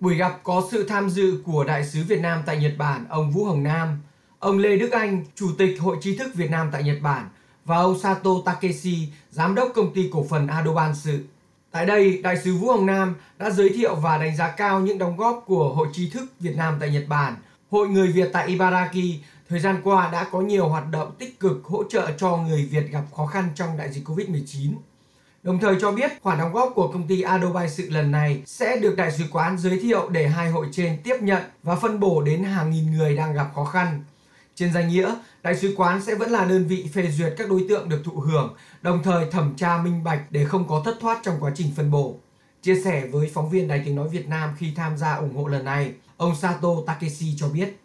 Buổi gặp có sự tham dự của Đại sứ Việt Nam tại Nhật Bản, ông Vũ Hồng Nam, ông Lê Đức Anh, Chủ tịch Hội trí thức Việt Nam tại Nhật Bản và ông Sato Takeshi, Giám đốc công ty cổ phần Adoban Sự. Tại đây, Đại sứ Vũ Hồng Nam đã giới thiệu và đánh giá cao những đóng góp của Hội trí thức Việt Nam tại Nhật Bản, Hội người Việt tại Ibaraki thời gian qua đã có nhiều hoạt động tích cực hỗ trợ cho người Việt gặp khó khăn trong đại dịch Covid-19. Đồng thời cho biết khoản đóng góp của công ty Adobe sự lần này sẽ được đại sứ quán giới thiệu để hai hội trên tiếp nhận và phân bổ đến hàng nghìn người đang gặp khó khăn. Trên danh nghĩa, đại sứ quán sẽ vẫn là đơn vị phê duyệt các đối tượng được thụ hưởng, đồng thời thẩm tra minh bạch để không có thất thoát trong quá trình phân bổ. Chia sẻ với phóng viên Đài tiếng nói Việt Nam khi tham gia ủng hộ lần này, ông Sato Takeshi cho biết.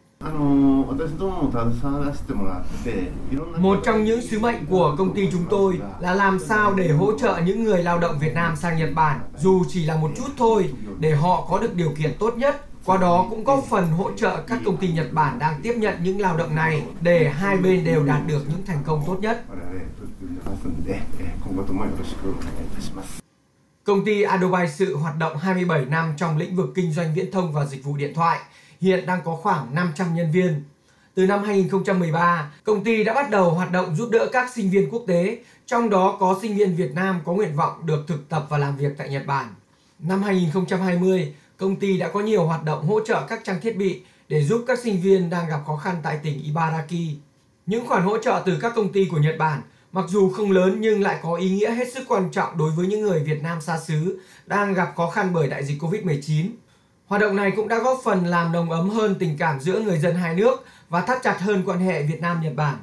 Một trong những sứ mệnh của công ty chúng tôi là làm sao để hỗ trợ những người lao động Việt Nam sang Nhật Bản, dù chỉ là một chút thôi, để họ có được điều kiện tốt nhất. Qua đó cũng góp phần hỗ trợ các công ty Nhật Bản đang tiếp nhận những lao động này để hai bên đều đạt được những thành công tốt nhất. Công ty Adobe Sự hoạt động 27 năm trong lĩnh vực kinh doanh viễn thông và dịch vụ điện thoại hiện đang có khoảng 500 nhân viên. Từ năm 2013, công ty đã bắt đầu hoạt động giúp đỡ các sinh viên quốc tế, trong đó có sinh viên Việt Nam có nguyện vọng được thực tập và làm việc tại Nhật Bản. Năm 2020, công ty đã có nhiều hoạt động hỗ trợ các trang thiết bị để giúp các sinh viên đang gặp khó khăn tại tỉnh Ibaraki. Những khoản hỗ trợ từ các công ty của Nhật Bản mặc dù không lớn nhưng lại có ý nghĩa hết sức quan trọng đối với những người Việt Nam xa xứ đang gặp khó khăn bởi đại dịch Covid-19. Hoạt động này cũng đã góp phần làm nồng ấm hơn tình cảm giữa người dân hai nước và thắt chặt hơn quan hệ Việt Nam-Nhật Bản.